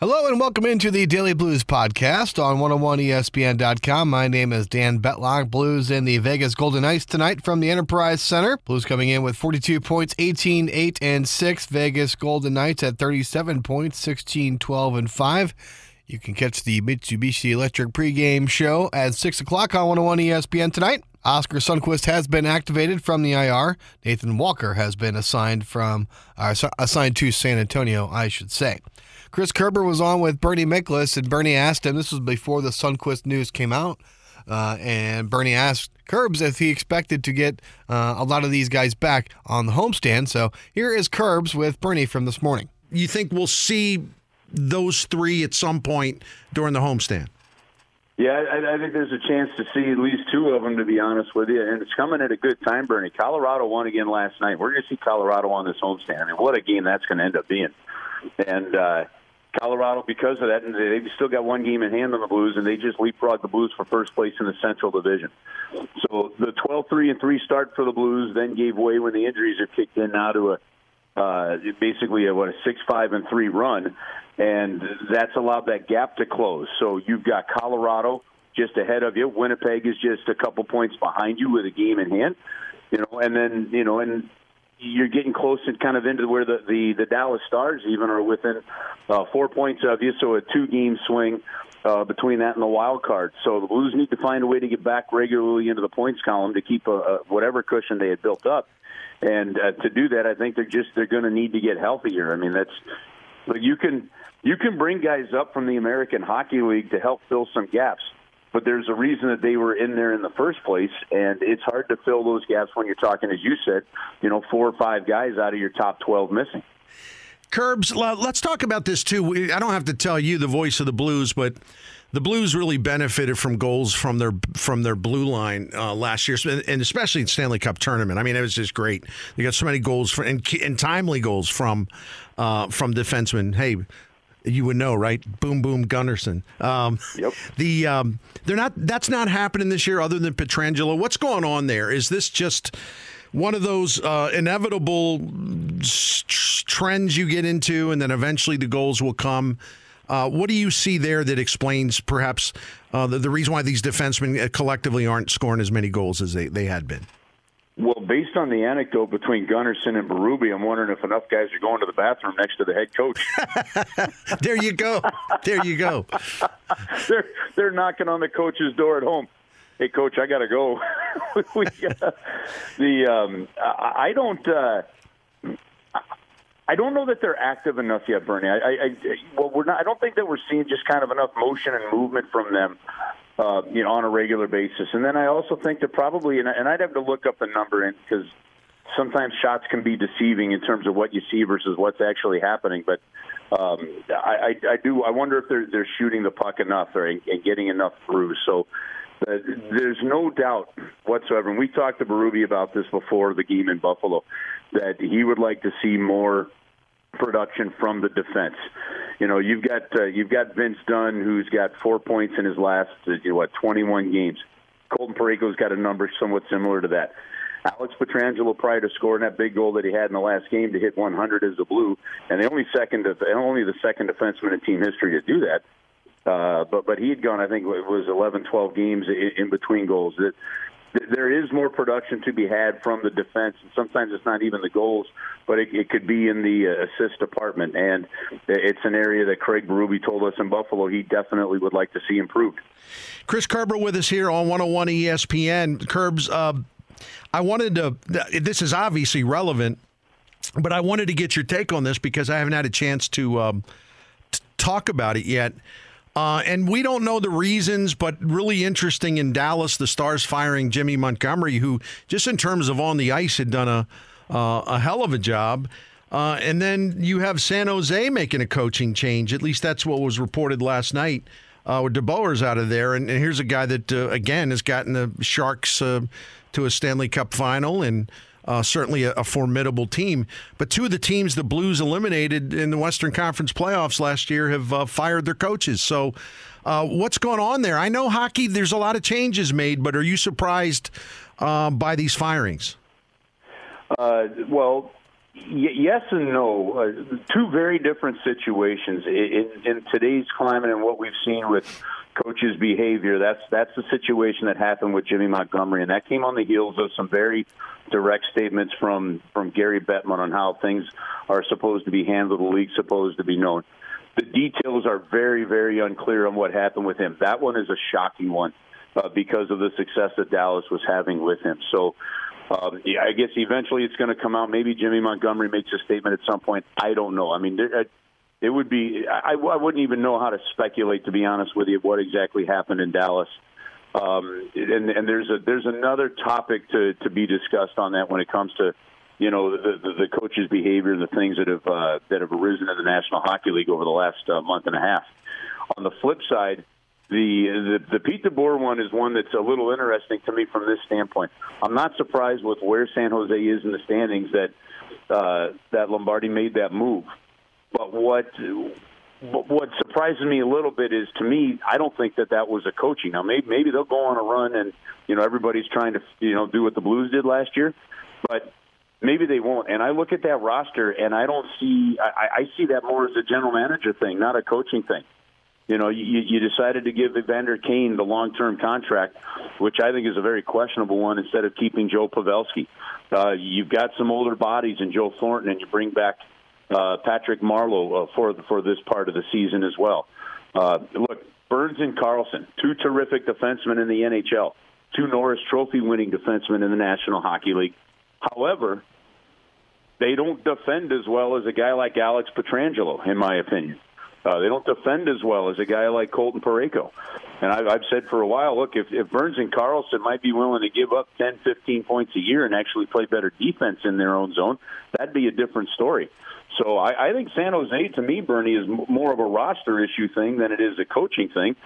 Hello and welcome into the Daily Blues podcast on 101ESPN.com. My name is Dan Betlock. Blues in the Vegas Golden Knights tonight from the Enterprise Center. Blues coming in with 42 points, 18, 8, and 6. Vegas Golden Knights at 37 points, 16, 12, and 5. You can catch the Mitsubishi Electric pregame show at 6 o'clock on 101 ESPN tonight. Oskar Sundqvist has been activated from the IR. Nathan Walker has been assigned from uh, assigned to San Antonio, I should say. Chris Kerber was on with Bernie Miklasz, and Bernie asked him, this was before the Sundqvist news came out, uh, and Bernie asked Kerbs if he expected to get uh, a lot of these guys back on the homestand. So here is Kerbs with Bernie from this morning. You think we'll see those three at some point during the homestand? Yeah, I, I think there's a chance to see at least two of them, to be honest with you. And it's coming at a good time, Bernie. Colorado won again last night. We're going to see Colorado on this homestand. I mean, what a game that's going to end up being. And, uh, Colorado, because of that, and they've still got one game in hand on the Blues, and they just leapfrogged the Blues for first place in the Central Division. So the 12-3 and three start for the Blues then gave way when the injuries have kicked in now to a uh, basically a what a six five and three run, and that's allowed that gap to close. So you've got Colorado just ahead of you. Winnipeg is just a couple points behind you with a game in hand. You know, and then you know, and you're getting close and kind of into where the, the, the Dallas Stars even are within uh, four points of you, so a two game swing uh, between that and the wild card. So the Blues need to find a way to get back regularly into the points column to keep a, a whatever cushion they had built up. And uh, to do that, I think they're just they're going to need to get healthier. I mean, that's you can you can bring guys up from the American Hockey League to help fill some gaps but there's a reason that they were in there in the first place, and it's hard to fill those gaps when you're talking, as you said, you know, four or five guys out of your top 12 missing. Kerbs, let's talk about this too. I don't have to tell you the voice of the Blues, but the Blues really benefited from goals from their from their blue line uh, last year, and especially in Stanley Cup tournament. I mean, it was just great. They got so many goals for, and, and timely goals from uh, from defensemen. Hey, you would know, right? Boom, boom, Gunnarsson. Um, yep. The um, they're not. That's not happening this year, other than Pietrangelo. What's going on there? Is this just one of those uh, inevitable trends you get into, and then eventually the goals will come? Uh, what do you see there that explains perhaps uh, the, the reason why these defensemen collectively aren't scoring as many goals as they, they had been? Well, based on the anecdote between Gunnarsson and Berube, I'm wondering if enough guys are going to the bathroom next to the head coach. there you go. There you go. they're they're knocking on the coach's door at home. Hey, coach, I got to go. we, uh, the um, I, I don't. Uh, I don't know that they're active enough yet, Bernie. I, I, I well, we're not. I don't think that we're seeing just kind of enough motion and movement from them uh, you know, on a regular basis. And then I also think that probably, and, I'd have to look up the number because sometimes shots can be deceiving in terms of what you see versus what's actually happening. But um, I, I, I do. I wonder if they're they're shooting the puck enough or, and getting enough through. So. Uh, there's no doubt whatsoever, and we talked to Berube about this before the game in Buffalo, that he would like to see more production from the defense. You know, you've got uh, you've got Vince Dunn, who's got four points in his last uh, you know, what 21 games. Colton Parayko's got a number somewhat similar to that. Alex Pietrangelo prior to scoring that big goal that he had in the last game to hit 100 as a blue, and the only second, only the second defenseman in team history to do that. Uh, but but he had gone, I think it was 11, 12 games in, in between goals. That there is more production to be had from the defense, and sometimes it's not even the goals, but it, it could be in the uh, assist department. And it's an area that Craig Berube told us in Buffalo he definitely would like to see improved. Chris Kerber with us here on 101 ESPN. Kerbs, uh, I wanted to, this is obviously relevant, but I wanted to get your take on this because I haven't had a chance to um, t- talk about it yet. Uh, and we don't know the reasons, but really interesting in Dallas, the Stars firing Jimmy Montgomery, who just in terms of on the ice had done a uh, a hell of a job. Uh, and then you have San Jose making a coaching change. At least that's what was reported last night. Uh, with DeBoer's out of there, and, and here's a guy that uh, again has gotten the Sharks uh, to a Stanley Cup final and uh, certainly a, a, formidable team. But two of the teams the Blues eliminated in the Western Conference playoffs last year have uh, fired their coaches. So, uh, what's going on there? I know hockey, there's a lot of changes made, but are you surprised uh, by these firings? Uh, well, yes and no. Uh, two very different situations in, in today's climate and what we've seen with coaches' behavior. That's that's the situation that happened with Jimmy Montgomery, and that came on the heels of some very direct statements from from Gary Bettman on how things are supposed to be handled, the league's supposed to be known. The details are very very unclear on what happened with him. That one is a shocking one uh, because of the success that Dallas was having with him. So. Um, yeah, I guess eventually it's going to come out. Maybe Jimmy Montgomery makes a statement at some point. I don't know. I mean, there, it would be I, I wouldn't even know how to speculate to be honest with you what exactly happened in Dallas. Um, and, and there's a there's another topic to to be discussed on that when it comes to you know the the, the coach's behavior the things that have uh, that have arisen in the National Hockey League over the last uh, month and a half. On the flip side, the, the the Pete DeBoer one is one that's a little interesting to me from this standpoint. I'm not surprised with where San Jose is in the standings that uh, that Lombardi made that move. But what what surprises me a little bit is to me, I don't think that that was a coaching. Now maybe maybe they'll go on a run and you know everybody's trying to you know do what the Blues did last year, but maybe they won't. And I look at that roster and I don't see I, I see that more as a general manager thing, not a coaching thing. You know, you, you decided to give Evander Kane the long-term contract, which I think is a very questionable one, instead of keeping Joe Pavelski. Uh, you've got some older bodies in Joe Thornton, and you bring back uh, Patrick Marleau uh, for for this part of the season as well. Uh, look, Burns and Karlsson, two terrific defensemen in the NHL, two Norris Trophy winning defensemen in the National Hockey League. However, they don't defend as well as a guy like Alex Pietrangelo, in my opinion. Uh, they don't defend as well as a guy like Colton Parayko. And I've, I've said for a while, look, if, if Burns and Karlsson might be willing to give up 10, 15 points a year and actually play better defense in their own zone, that'd be a different story. So I, I think San Jose, to me, Bernie, is more of a roster issue thing than it is a coaching thing.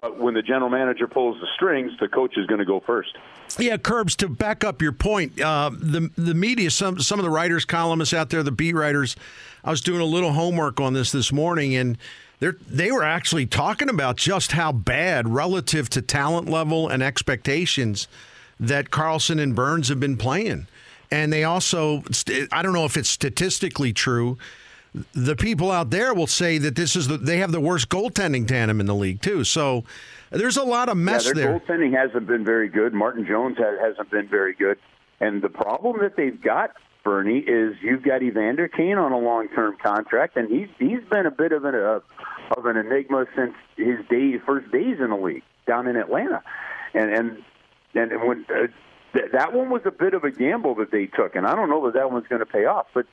But when the general manager pulls the strings, the coach is going to go first. Yeah, Kerbs. To back up your point, uh, the the media, some some of the writers, columnists out there, the beat writers. I was doing a little homework on this this morning, and they they were actually talking about just how bad, relative to talent level and expectations, that Karlsson and Burns have been playing. And they also, I don't know if it's statistically true. The people out there will say that this is the, they have the worst goaltending tandem in the league too. So there's a lot of mess yeah, their there. Goaltending hasn't been very good. Martin Jones hasn't been very good, and the problem that they've got, Bernie, is you've got Evander Kane on a long-term contract, and he's he's been a bit of an uh, of an enigma since his day first days in the league down in Atlanta, and and and when uh, th- that one was a bit of a gamble that they took, and I don't know that that one's going to pay off. But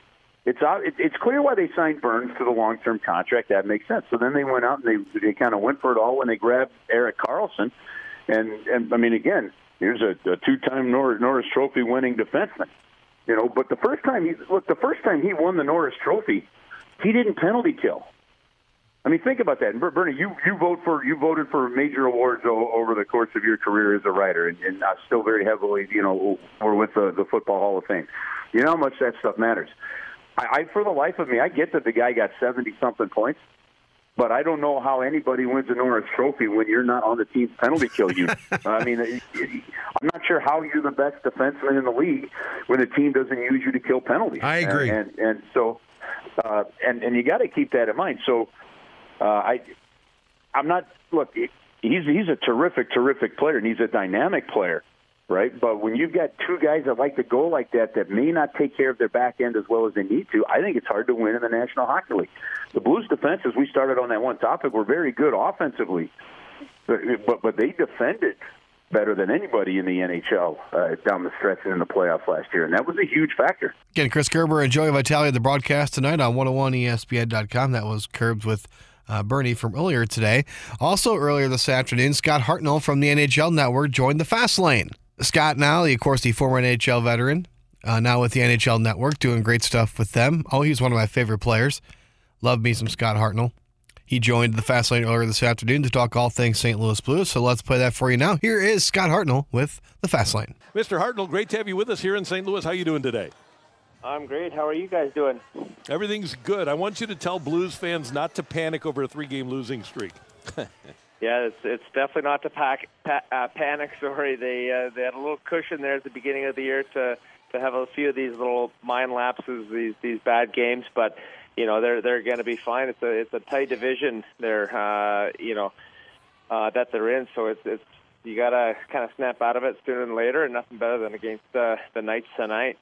it's it's clear why they signed Burns to the long term contract. That makes sense. So then they went out and they they kind of went for it all when they grabbed Erik Karlsson, and and I mean again, here's a, a two time Norris, Norris Trophy winning defenseman. You know, but the first time he look, the first time he won the Norris Trophy, he didn't penalty kill. I mean, think about that. And Bernie, you you vote for you voted for major awards o- over the course of your career as a writer, and, and uh, still very heavily, you know, or with the, the Football Hall of Fame. You know how much that stuff matters. I, I, for the life of me, I get that the guy got seventy something points, but I don't know how anybody wins a Norris Trophy when you're not on the team's penalty kill unit. I mean, I'm not sure how you're the best defenseman in the league when the team doesn't use you to kill penalties. I agree, and and, and so, uh, and and you got to keep that in mind. So uh, I, I'm not. Look, he's he's a terrific, terrific player, and he's a dynamic player, right? But when you've got two guys that like to go like that, that may not take care of their back end as well as they need to, I think it's hard to win in the National Hockey League. The Blues' defense, as we started on that one topic, were very good offensively, but but, but they defended better than anybody in the NHL uh, down the stretch and in the playoffs last year, and that was a huge factor. Again, Chris Kerber and Joey Vitale the broadcast tonight on 101ESPN.com. That was Kerbs with uh, Bernie from earlier today. Also, earlier this afternoon, Scott Hartnell from the NHL Network joined the Fast Lane. Scott now, of course, the former NHL veteran, uh, now with the NHL Network, doing great stuff with them. Oh, he's one of my favorite players. Love me some Scott Hartnell. He joined the Fast Lane earlier this afternoon to talk all things St. Louis Blues. So let's play that for you now. Here is Scott Hartnell with the Fast Lane. Mr. Hartnell, great to have you with us here in St. Louis. How are you doing today? I'm great. How are you guys doing? Everything's good. I want you to tell Blues fans not to panic over a three-game losing streak. yeah, it's it's definitely not to pack, pa- uh, panic. Sorry, they uh, they had a little cushion there at the beginning of the year to to have a few of these little mind lapses, these these bad games, but you know they're they're going to be fine. It's a it's a tight division there, uh, you know, uh, that they're in. So it's it's you got to kind of snap out of it sooner than later, and nothing better than against uh, the Knights tonight.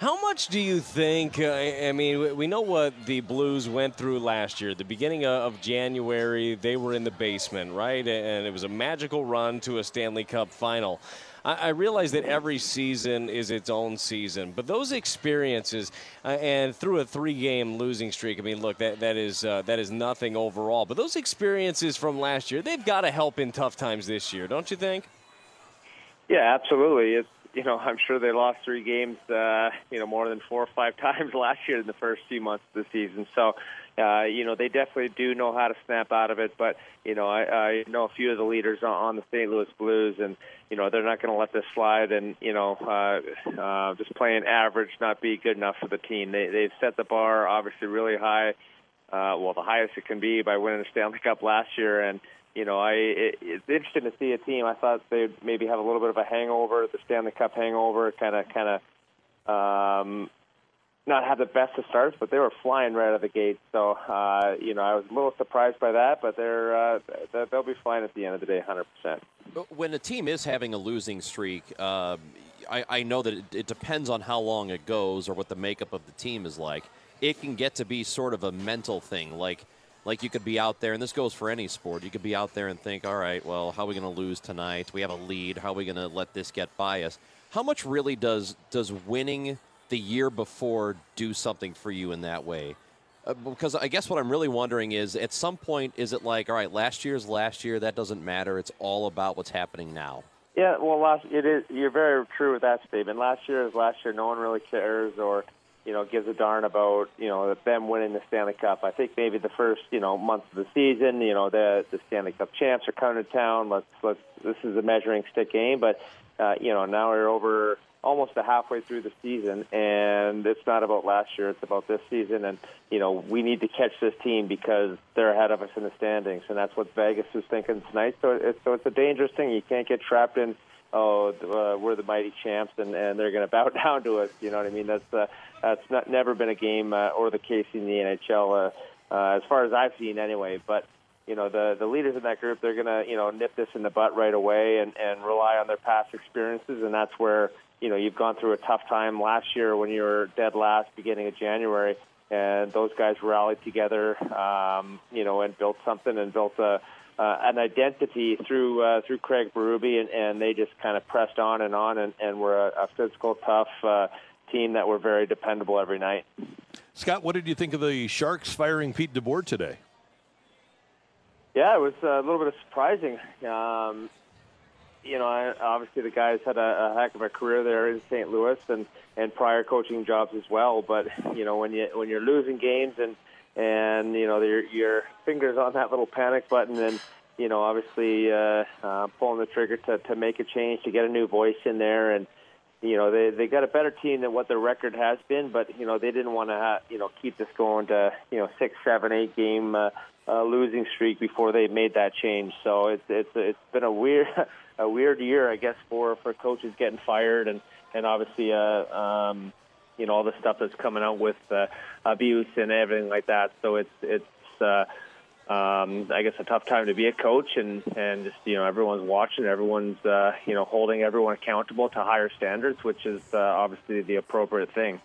How much do you think? Uh, I mean, we know what the Blues went through last year. The beginning of January, they were in the basement, right? And it was a magical run to a Stanley Cup final. I, realize that every season is its own season, but those experiences uh, and through a three-game losing streak, I mean, look, that that is uh, that is nothing overall. But those experiences from last year, they've got to help in tough times this year, don't you think? Yeah, absolutely. It's you know, I'm sure they lost three games, uh, you know, more than four or five times last year in the first few months of the season. So, uh, you know, they definitely do know how to snap out of it. But, you know, I, I know a few of the leaders on, the St. Louis Blues, and, you know, they're not going to let this slide and, you know, uh, uh, just playing average not be good enough for the team. They, they've set the bar obviously really high. Uh, well, the highest it can be by winning the Stanley Cup last year. And, you know, I it, it's interesting to see a team. I thought they'd maybe have a little bit of a hangover, the Stanley Cup hangover, kind of, kind of, um, not have the best of starts, but they were flying right out of the gate. So, uh, you know, I was a little surprised by that, but they're uh, they'll be fine at the end of the day, hundred percent. When a team is having a losing streak, uh, I, I know that it, it depends on how long it goes or what the makeup of the team is like. It can get to be sort of a mental thing, like like you could be out there, and this goes for any sport. You could be out there and think, all right, well, how are we going to lose tonight? We have a lead. How are we going to let this get by us? How much really does does winning the year before do something for you in that way? Uh, because I guess what I'm really wondering is, at some point, is it like, all right, last year's last year. That doesn't matter. It's all about what's happening now. Yeah, well, last it is. You're very true with that statement. Last year is last year. No one really cares, or you know, gives a darn about, you know, them winning the Stanley Cup. I think maybe the first, you know, month of the season, you know, the the Stanley Cup champs are coming to town. Let's let's this is a measuring stick game, but uh, you know, now we're over almost a halfway through the season and it's not about last year, it's about this season and you know, we need to catch this team because they're ahead of us in the standings and that's what Vegas is thinking tonight. So it's so it's a dangerous thing. You can't get trapped in oh, uh, we're the mighty champs and and they're going to bow down to us, you know what I mean? That's uh, that's not never been a game uh, or the case in the NHL, uh, uh, as far as I've seen anyway. But you know the the leaders in that group, they're gonna you know nip this in the butt right away and and rely on their past experiences, and that's where you know you've gone through a tough time last year when you were dead last, beginning of January, and those guys rallied together, um, you know, and built something and built a. Uh, an identity through uh, through Craig Berube, and, and they just kind of pressed on and on, and, and were a, a physical, tough, uh, team that were very dependable every night. Scott, what did you think of the Sharks firing Pete DeBoer today? Yeah, it was a little bit of surprising. Um, you know, obviously the guys had a, a heck of a career there in St. Louis and and prior coaching jobs as well. But you know, when you when you're losing games and and you know your your fingers on that little panic button and you know obviously uh, uh, pulling the trigger to to make a change to get a new voice in there and you know they they got a better team than what their record has been, but you know they didn't want to you know keep this going to you know six, seven, eight game uh, uh, losing streak before they made that change. So it's it's it's been a weird a weird year, I guess, for for coaches getting fired and and obviously uh, um, you know all the stuff that's coming out with uh, abuse and everything like that. So it's it's uh, um, I guess a tough time to be a coach, and and just you know everyone's watching, everyone's uh, you know holding everyone accountable to higher standards, which is uh, obviously the appropriate thing.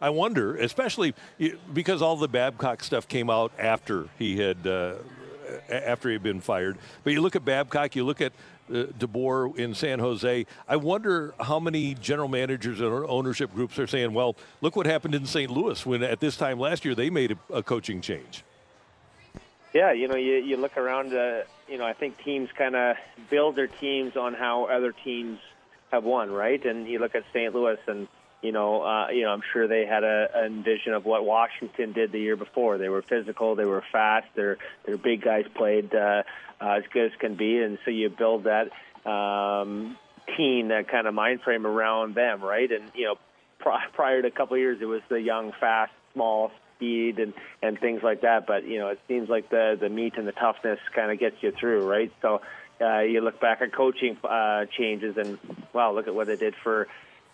I wonder, especially because all the Babcock stuff came out after he had uh, after he had been fired. But you look at Babcock, you look at DeBoer in San Jose. I wonder how many general managers and ownership groups are saying, "Well, look what happened in St. Louis when at this time last year they made a, a coaching change." Yeah, you know, you you look around. Uh, you know, I think teams kind of build their teams on how other teams have won, right? And you look at St. Louis, and you know, uh, you know, I'm sure they had a, a vision of what Washington did the year before. They were physical, they were fast, their their big guys played uh, uh, as good as can be, and so you build that um, team, that kind of mind frame around them, right? And you know, pr- prior to a couple of years, it was the young, fast, small, speed and and things like that. But you know, it seems like the the meat and the toughness kind of gets you through, right? So uh, you look back at coaching uh, changes, and wow, look at what they did for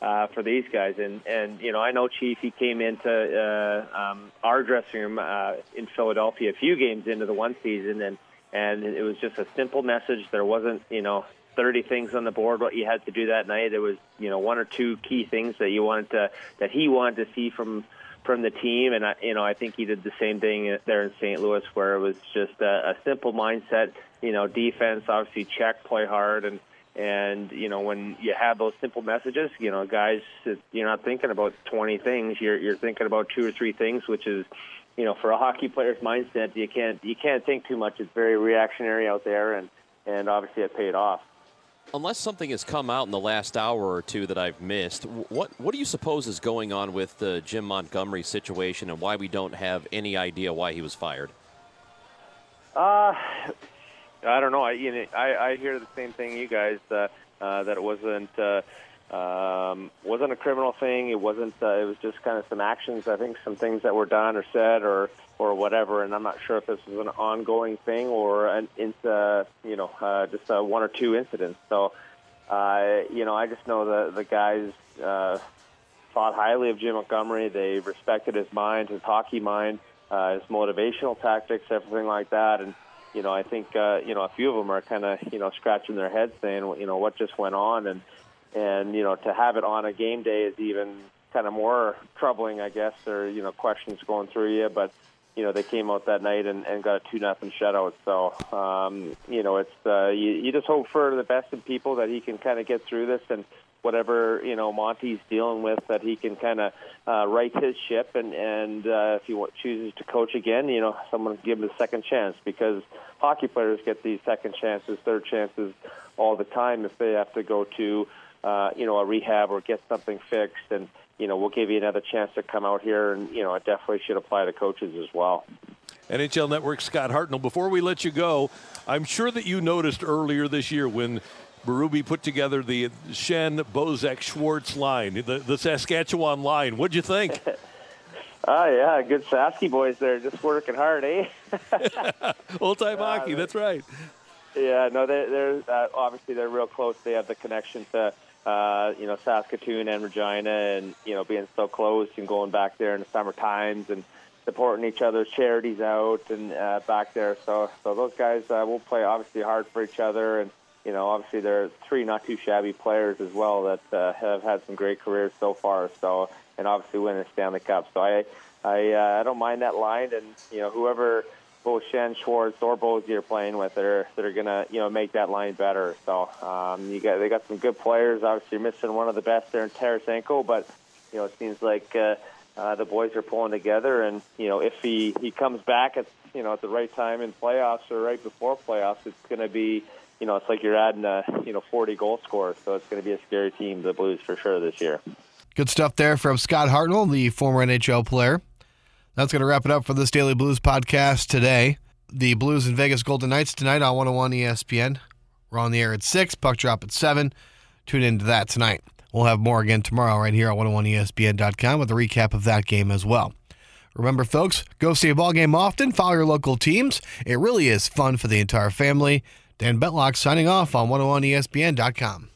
uh, for these guys. And and you know, I know Chief. He came into uh, um, our dressing room uh, in Philadelphia a few games into the one season, and and it was just a simple message. There wasn't you know 30 things on the board what you had to do that night. It was you know one or two key things that you wanted to that he wanted to see from from the team, and I, you know I think he did the same thing there in St. Louis, where it was just a, a simple mindset. You know, defense, obviously check, play hard, and and you know, when you have those simple messages, you know, guys, you're not thinking about 20 things. You're you're thinking about two or three things, which is, you know, for a hockey player's mindset, you can't you can't think too much. It's very reactionary out there, and and obviously it paid off. Unless something has come out in the last hour or two that I've missed, what what do you suppose is going on with the Jim Montgomery situation, and why we don't have any idea why he was fired? Uh, I don't know. I you know, I, I hear the same thing you guys uh, uh, that it wasn't uh, um, wasn't a criminal thing. It wasn't. Uh, it was just kind of some actions. I think some things that were done or said or or whatever. And I'm not sure if this was an ongoing thing or an uh, you know uh, just uh, one or two incidents. So uh, you know I just know the the guys. Uh, thought highly of Jim Montgomery. They respected his mind, his hockey mind, uh, his motivational tactics, everything like that. And you know, I think uh, you know a few of them are kind of you know scratching their heads saying, you know, what just went on, and and you know to have it on a game day is even kind of more troubling, I guess, or you know questions going through you. But you know they came out that night and, and got a two nothing shutout. So um, you know it's uh, you, you just hope for the best in people that he can kind of get through this and whatever you know Monty's dealing with, that he can kind of uh, right his ship, and and uh, if he chooses to coach again, you know, someone give him a second chance because hockey players get these second chances, third chances all the time if they have to go to uh, you know a rehab or get something fixed, and you know we'll give you another chance to come out here, and you know it definitely should apply to coaches as well. NHL Network Scott Hartnell. Before we let you go, I'm sure that you noticed earlier this year when Berube put together the Schenn Bozak Schwartz line, the, the Saskatchewan line. What'd you think? Oh yeah, good Sasky boys there, just working hard, eh? Old time uh, hockey, that's right. Yeah, no, they're, they're uh, obviously they're real close. They have the connection to uh, you know Saskatoon and Regina, and you know being so close and going back there in the summer times and supporting each other's charities out and uh, back there. So so those guys uh, will play obviously hard for each other and you know, obviously there are three not too shabby players as well that uh, have had some great careers so far. So, and obviously winning Stanley Cup. So I, I, uh, I don't mind that line, and you know, whoever both Schenn Schwartz or Bozy are playing with, they're they're gonna you know make that line better. So um, you got they got some good players. Obviously, you're missing one of the best there in Tarasenko, but you know, it seems like. Uh, uh, the boys are pulling together, and you know if he he comes back at you know at the right time in playoffs or right before playoffs, it's to be you know, it's like you're adding a you know 40 goal scorer, so it's going to be a scary team, the Blues for sure this year. Good stuff there from Scott Hartnell, the former NHL player. That's going to wrap it up for this Daily Blues podcast today. The Blues and Vegas Golden Knights tonight on 101 ESPN. We're on the air at 6, puck drop at 7. Tune into that tonight. We'll have more again tomorrow right here on 101ESPN.com with a recap of that game as well. Remember, folks, go see a ball game often, follow your local teams. It really is fun for the entire family. Dan Betlock signing off on 101ESPN.com.